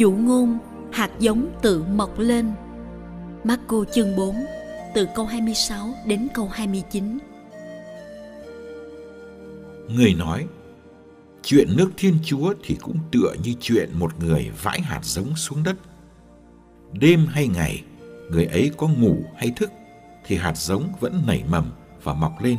Dụ ngôn hạt giống tự mọc lên Marco chương 4 từ câu 26 đến câu 29 Người nói Chuyện nước Thiên Chúa thì cũng tựa như chuyện một người vãi hạt giống xuống đất. Đêm hay ngày, người ấy có ngủ hay thức thì hạt giống vẫn nảy mầm và mọc lên.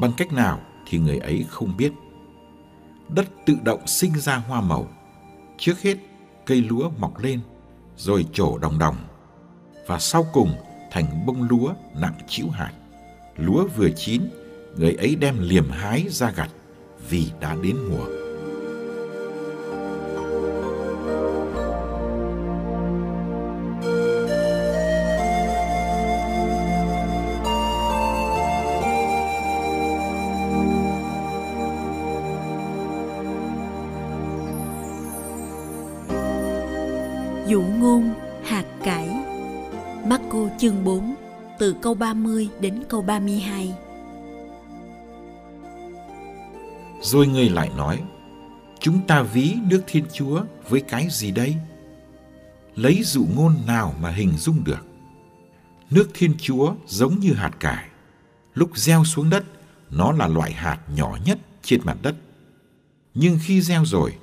Bằng cách nào thì người ấy không biết. Đất tự động sinh ra hoa màu. Trước hết cây lúa mọc lên, rồi trổ đồng đồng, và sau cùng thành bông lúa nặng chịu hạt. Lúa vừa chín, người ấy đem liềm hái ra gặt vì đã đến mùa. 30 đến câu 32 Rồi người lại nói, chúng ta ví nước Thiên Chúa với cái gì đây? Lấy dụ ngôn nào mà hình dung được? Nước Thiên Chúa giống như hạt cải. Lúc gieo xuống đất, nó là loại hạt nhỏ nhất trên mặt đất. Nhưng khi gieo rồi,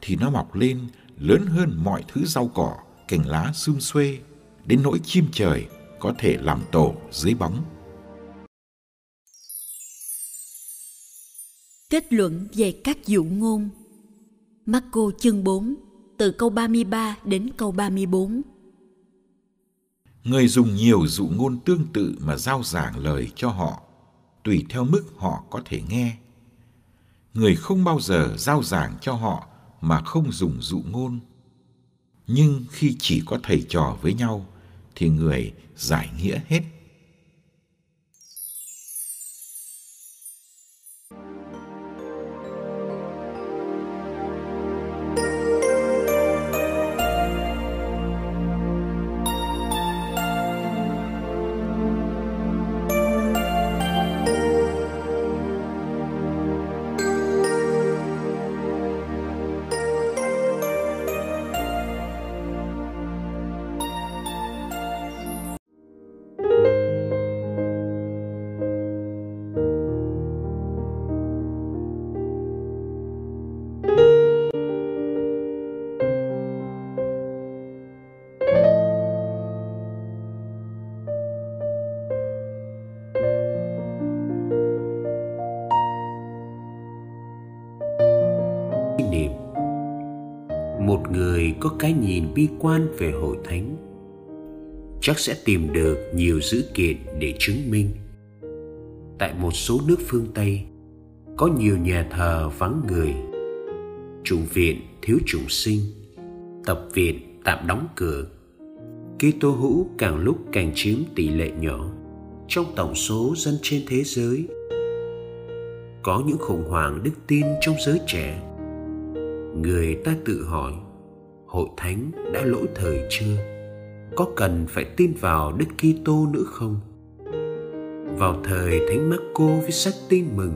thì nó mọc lên lớn hơn mọi thứ rau cỏ, cành lá sum xuê, đến nỗi chim trời có thể làm tổ dưới bóng. Kết luận về các dụ ngôn Marco chương 4 từ câu 33 đến câu 34 Người dùng nhiều dụ ngôn tương tự mà giao giảng lời cho họ, tùy theo mức họ có thể nghe. Người không bao giờ giao giảng cho họ mà không dùng dụ ngôn. Nhưng khi chỉ có thầy trò với nhau thì người giải nghĩa hết. Người có cái nhìn bi quan về hội thánh, chắc sẽ tìm được nhiều dữ kiện để chứng minh. Tại một số nước phương tây, có nhiều nhà thờ vắng người. Trụ viện thiếu trụ sinh, tập viện tạm đóng cửa. Kitô hữu càng lúc càng chiếm tỷ lệ nhỏ trong tổng số dân trên thế giới. Có những khủng hoảng đức tin trong giới trẻ. Người ta tự hỏi hội thánh đã lỗi thời chưa? Có cần phải tin vào đức kitô nữa không? Vào thời thánh Marco viết sách tin mừng,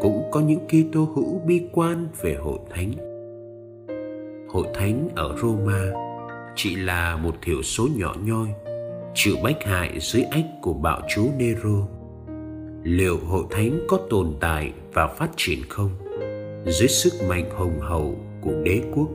cũng có những Kitô hữu bi quan về hội thánh. Hội thánh ở Roma chỉ là một thiểu số nhỏ nhoi, chịu bách hại dưới ách của bạo chúa Nero. Liệu hội thánh có tồn tại và phát triển không? Dưới sức mạnh hùng hậu của đế quốc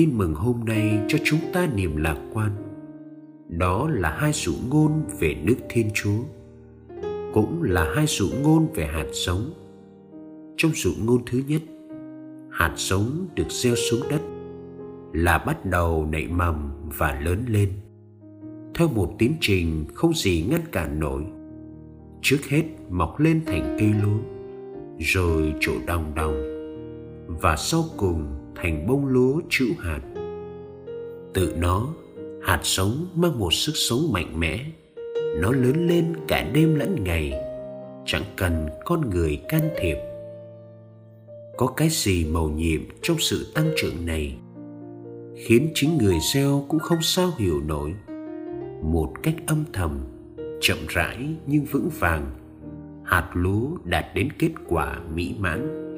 tin mừng hôm nay cho chúng ta niềm lạc quan. Đó là hai dụ ngôn về đức thiên chúa, cũng là hai dụ ngôn về hạt giống. Trong dụ ngôn thứ nhất, hạt giống được gieo xuống đất, là bắt đầu nảy mầm và lớn lên. Theo một tiến trình không gì ngăn cản nổi, trước hết mọc lên thành cây lúa, rồi trổ đồng đồng và sau cùng thành bông lúa trữ hạt. Tự nó, hạt sống mang một sức sống mạnh mẽ. Nó lớn lên cả đêm lẫn ngày, chẳng cần con người can thiệp. Có cái gì màu nhiệm trong sự tăng trưởng này? Khiến chính người gieo cũng không sao hiểu nổi. Một cách âm thầm, chậm rãi nhưng vững vàng, hạt lúa đạt đến kết quả mỹ mãn.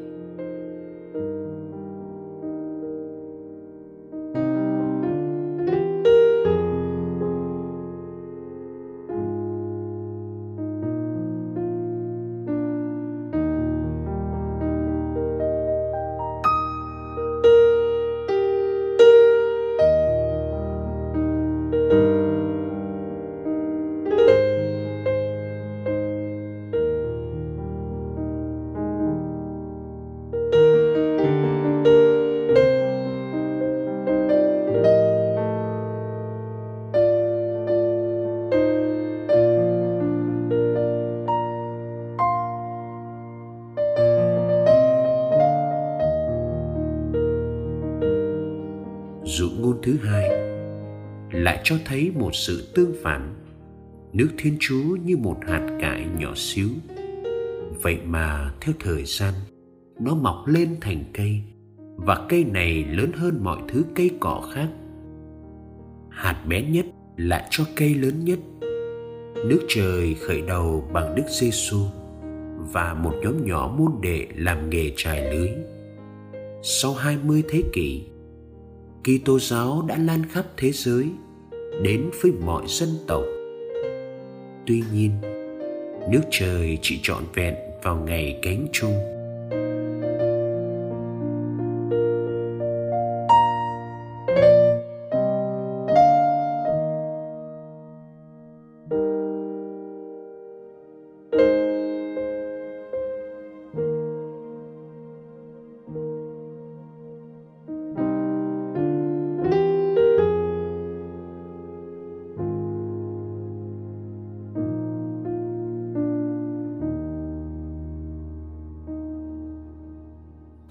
Cho thấy một sự tương phản. Nước thiên chúa như một hạt cải nhỏ xíu. Vậy mà theo thời gian, nó mọc lên thành cây, và cây này lớn hơn mọi thứ cây cỏ khác. Hạt bé nhất lại cho cây lớn nhất. Nước trời khởi đầu bằng đức giê xu và một nhóm nhỏ môn đệ làm nghề trải lưới. Sau 20 thế kỷ, Kitô giáo đã lan khắp thế giới đến với mọi dân tộc. Tuy nhiên, nước trời chỉ trọn vẹn vào ngày cánh chung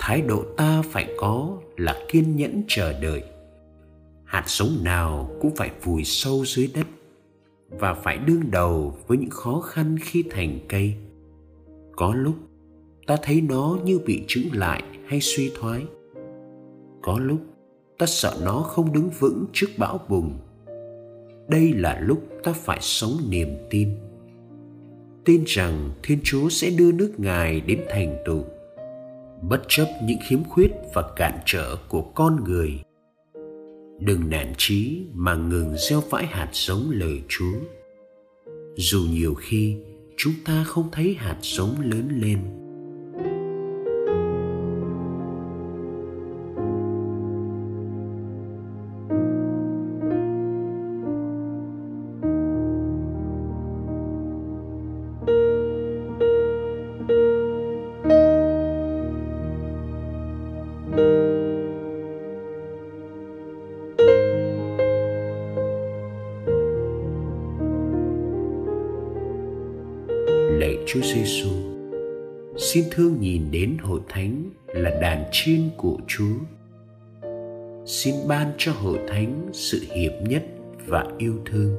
thái độ ta phải có là kiên nhẫn chờ đợi. Hạt giống nào cũng phải vùi sâu dưới đất và phải đương đầu với những khó khăn khi thành cây. Có lúc ta thấy nó như bị trứng lại hay suy thoái. Có lúc ta sợ nó không đứng vững trước bão bùng. Đây là lúc ta phải sống niềm tin. Tin rằng thiên chúa sẽ đưa nước ngài đến thành tựu bất chấp những khiếm khuyết và cản trở của con người. Đừng nản chí mà ngừng gieo vãi hạt giống lời chúa. Dù nhiều khi chúng ta không thấy hạt giống lớn lên Chúa Giêsu. Xin thương nhìn đến hội thánh là đàn chiên của Chúa. Xin ban cho hội thánh sự hiệp nhất và yêu thương,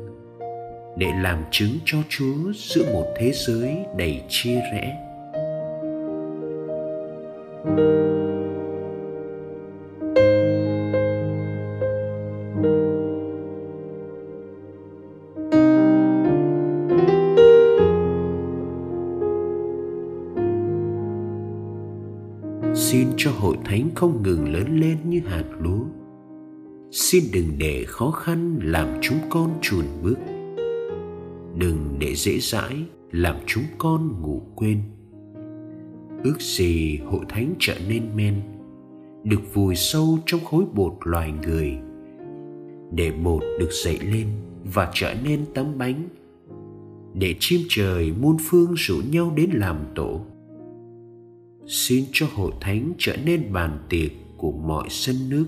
để làm chứng cho Chúa giữa một thế giới đầy chia rẽ. Cho hội thánh không ngừng lớn lên như hạt lúa. Xin đừng để khó khăn làm chúng con chùn bước. Đừng để dễ dãi làm chúng con ngủ quên. Ước gì hội thánh trở nên men, được vùi sâu trong khối bột loài người, để bột được dậy lên và trở nên tấm bánh, để chim trời muôn phương rủ nhau đến làm tổ xin cho hội thánh trở nên bàn tiệc của mọi sân nước,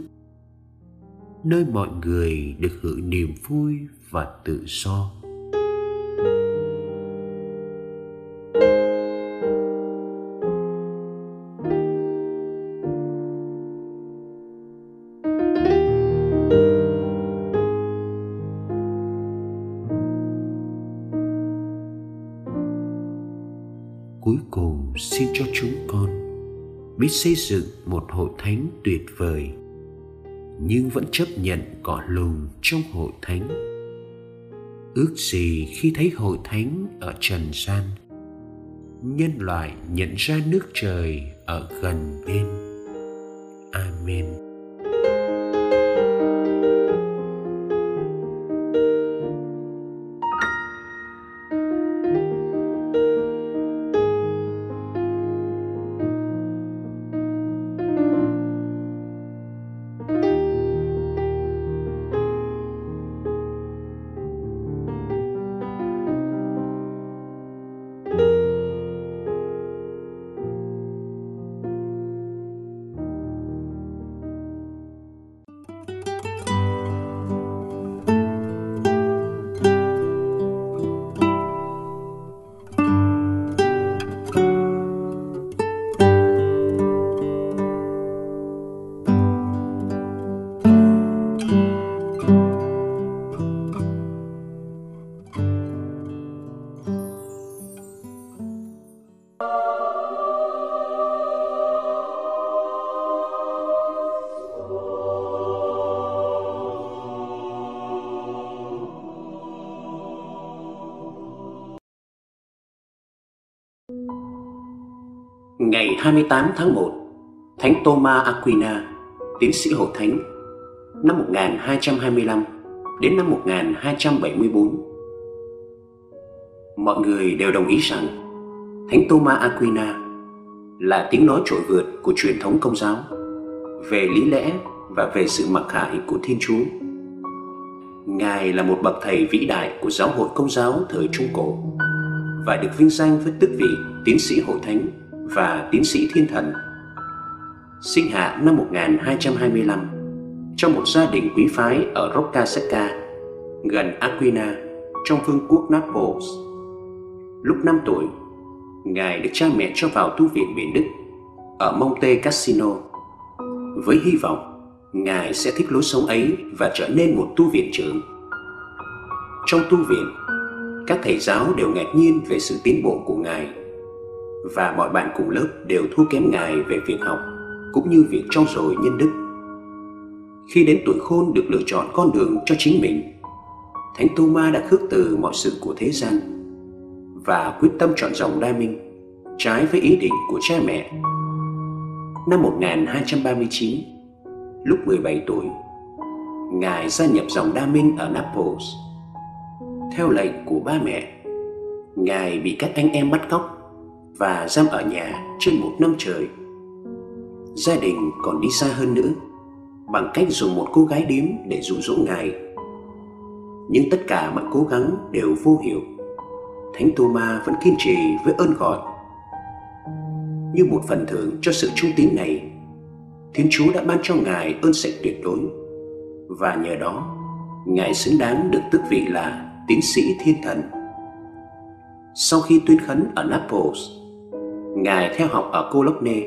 nơi mọi người được hưởng niềm vui và tự do. Biết xây dựng một hội thánh tuyệt vời, nhưng vẫn chấp nhận cỏ lùn trong hội thánh. Ước gì khi thấy hội thánh ở trần gian, nhân loại nhận ra nước trời ở gần bên. Amen. 28 tháng 1, Thánh Thomas Aquina, tiến sĩ hội thánh, năm 1225 đến năm 1274. Mọi người đều đồng ý rằng Thánh Thomas Aquina là tiếng nói trội vượt của truyền thống công giáo về lý lẽ và về sự mặc khải của Thiên Chúa. Ngài là một bậc thầy vĩ đại của giáo hội công giáo thời Trung Cổ và được vinh danh với tước vị tiến sĩ hội thánh và tiến sĩ thiên thần. Sinh hạ năm 1225 trong một gia đình quý phái ở Roccasecca, gần Aquina, trong vương quốc Naples. Lúc 5 tuổi, Ngài được cha mẹ cho vào tu viện miền Đức ở Monte Cassino với hy vọng Ngài sẽ thích lối sống ấy và trở nên một tu viện trưởng. Trong tu viện, các thầy giáo đều ngạc nhiên về sự tiến bộ của Ngài và mọi bạn cùng lớp đều thua kém ngài về việc học cũng như việc trau dồi nhân đức. Khi đến tuổi khôn được lựa chọn con đường cho chính mình, Thánh Tô Ma đã khước từ mọi sự của thế gian và quyết tâm chọn dòng đa minh trái với ý định của cha mẹ. Năm 1239, lúc 17 tuổi, Ngài gia nhập dòng đa minh ở Naples. Theo lệnh của ba mẹ, Ngài bị các anh em bắt cóc và giam ở nhà trên một năm trời. Gia đình còn đi xa hơn nữa bằng cách dùng một cô gái điếm để dụ dỗ ngài. Nhưng tất cả mọi cố gắng đều vô hiệu. Thánh Thomas vẫn kiên trì với ơn gọi. Như một phần thưởng cho sự trung tín này, Thiên Chúa đã ban cho ngài ơn sạch tuyệt đối và nhờ đó ngài xứng đáng được tước vị là tiến sĩ thiên thần Sau khi tuyên khấn ở Naples, Ngài theo học ở Cologne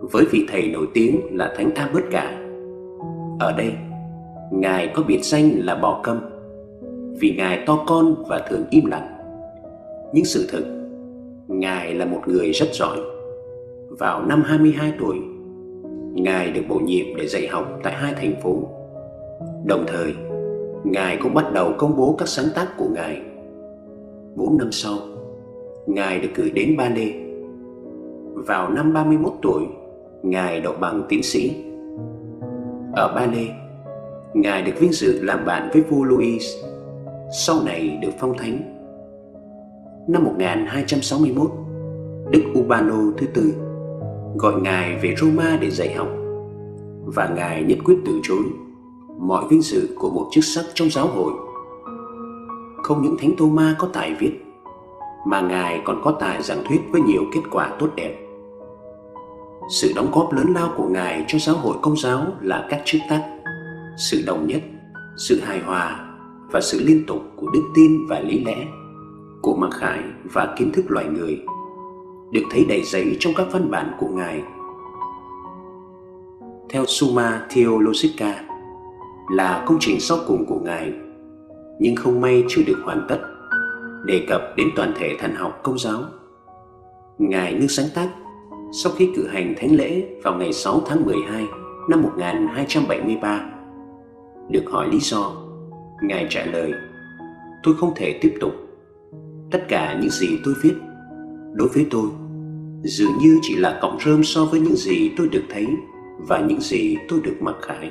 với vị thầy nổi tiếng là Thánh Albert Cả. Ở đây, Ngài có biệt danh là Bò Câm vì Ngài to con và thường im lặng. Nhưng sự thực, Ngài là một người rất giỏi. Vào năm 22 tuổi, Ngài được bổ nhiệm để dạy học tại hai thành phố. Đồng thời, Ngài cũng bắt đầu công bố các sáng tác của Ngài. Bốn năm sau, Ngài được cử đến Ba Lê. Vào năm 31 tuổi, Ngài đậu bằng tiến sĩ. Ở Ba Lê, Ngài được vinh dự làm bạn với vua Louis, sau này được phong thánh. Năm 1261, Đức Ubano thứ tư gọi Ngài về Roma để dạy học và Ngài nhất quyết từ chối mọi vinh dự của một chức sắc trong giáo hội. Không những Thánh Tô Ma có tài viết, mà Ngài còn có tài giảng thuyết với nhiều kết quả tốt đẹp. Sự đóng góp lớn lao của Ngài cho giáo hội công giáo là các chức tắc, sự đồng nhất, sự hài hòa và sự liên tục của đức tin và lý lẽ, của mặc khải và kiến thức loài người, được thấy đầy dẫy trong các văn bản của Ngài. Theo Summa Theologica, là công trình sau cùng của Ngài, nhưng không may chưa được hoàn tất, đề cập đến toàn thể thần học công giáo. Ngài ngưng sáng tác sau khi cử hành thánh lễ vào ngày 6 tháng 12 năm 1273. Được hỏi lý do, Ngài trả lời, tôi không thể tiếp tục. Tất cả những gì tôi viết, đối với tôi, dường như chỉ là cọng rơm so với những gì tôi được thấy và những gì tôi được mặc khải.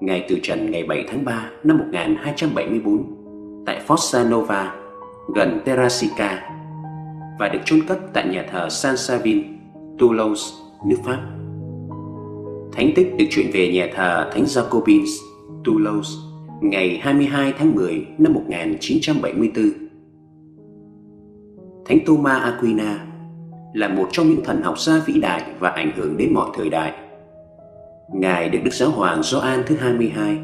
Ngài từ trần ngày 7 tháng 3 năm 1274 tại Fossa Nova, gần Terrasica và được chôn cất tại nhà thờ San Savin, Toulouse, nước Pháp. Thánh tích được chuyển về nhà thờ Thánh Jacobins, Toulouse ngày 22 tháng 10 năm 1974. Thánh Thomas Aquina là một trong những thần học gia vĩ đại và ảnh hưởng đến mọi thời đại Ngài được Đức Giáo Hoàng Gioan thứ 22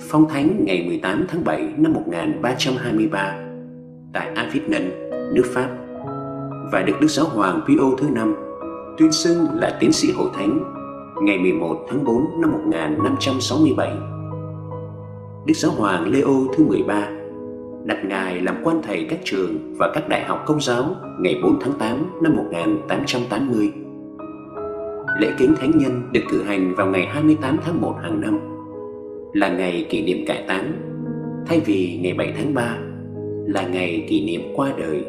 phong thánh ngày 18 tháng 7 năm 1323 tại Avignon, nước Pháp và được Đức Giáo Hoàng Pio thứ năm tuyên xưng là tiến sĩ hội thánh ngày 11 tháng 4 năm 1567. Đức Giáo Hoàng Leo thứ 13 đặt Ngài làm quan thầy các trường và các đại học công giáo ngày 4 tháng 8 năm 1880 lễ kính thánh nhân được cử hành vào ngày 28 tháng 1 hàng năm, là ngày kỷ niệm cải táng, thay vì ngày 7 tháng 3 là ngày kỷ niệm qua đời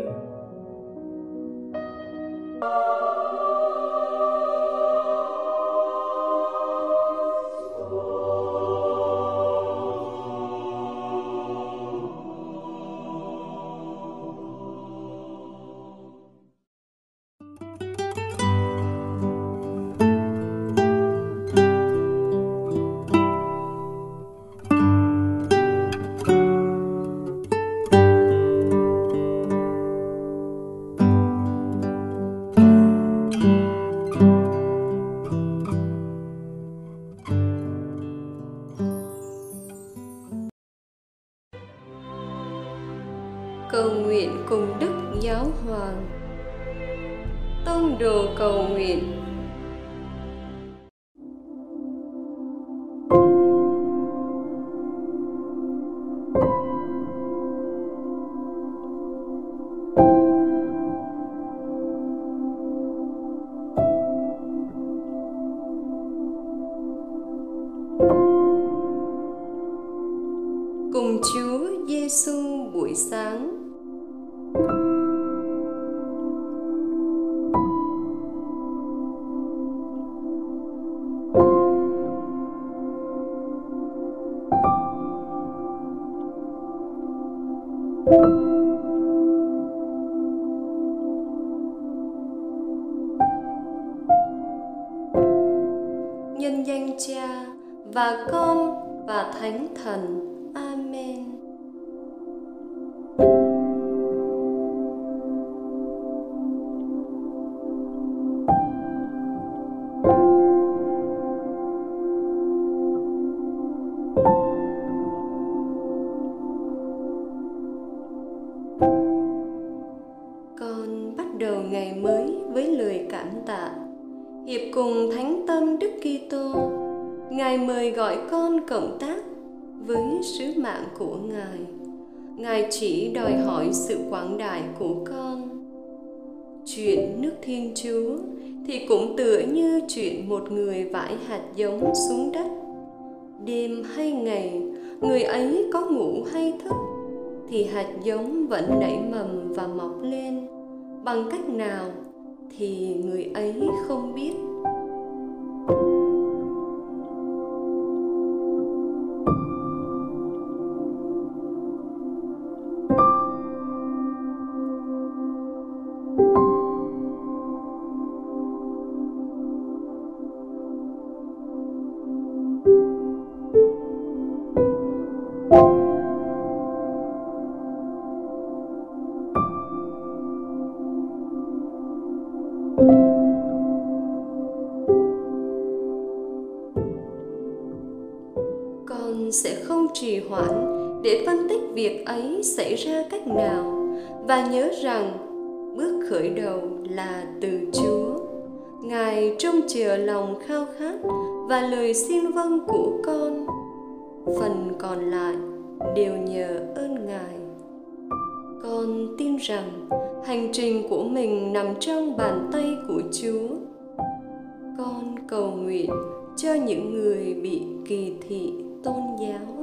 Ngài chỉ đòi hỏi sự quảng đại của con. Chuyện nước Thiên Chúa thì cũng tựa như chuyện một người vải hạt giống xuống đất. Đêm hay ngày, người ấy có ngủ hay thức thì hạt giống vẫn nảy mầm và mọc lên bằng cách nào thì người ấy không biết xảy ra cách nào và nhớ rằng bước khởi đầu là từ chúa. Ngài trông chờ lòng khao khát và lời xin vâng của con. Phần còn lại đều nhờ ơn ngài. Con tin rằng hành trình của mình nằm trong bàn tay của chúa. Con cầu nguyện cho những người bị kỳ thị tôn giáo.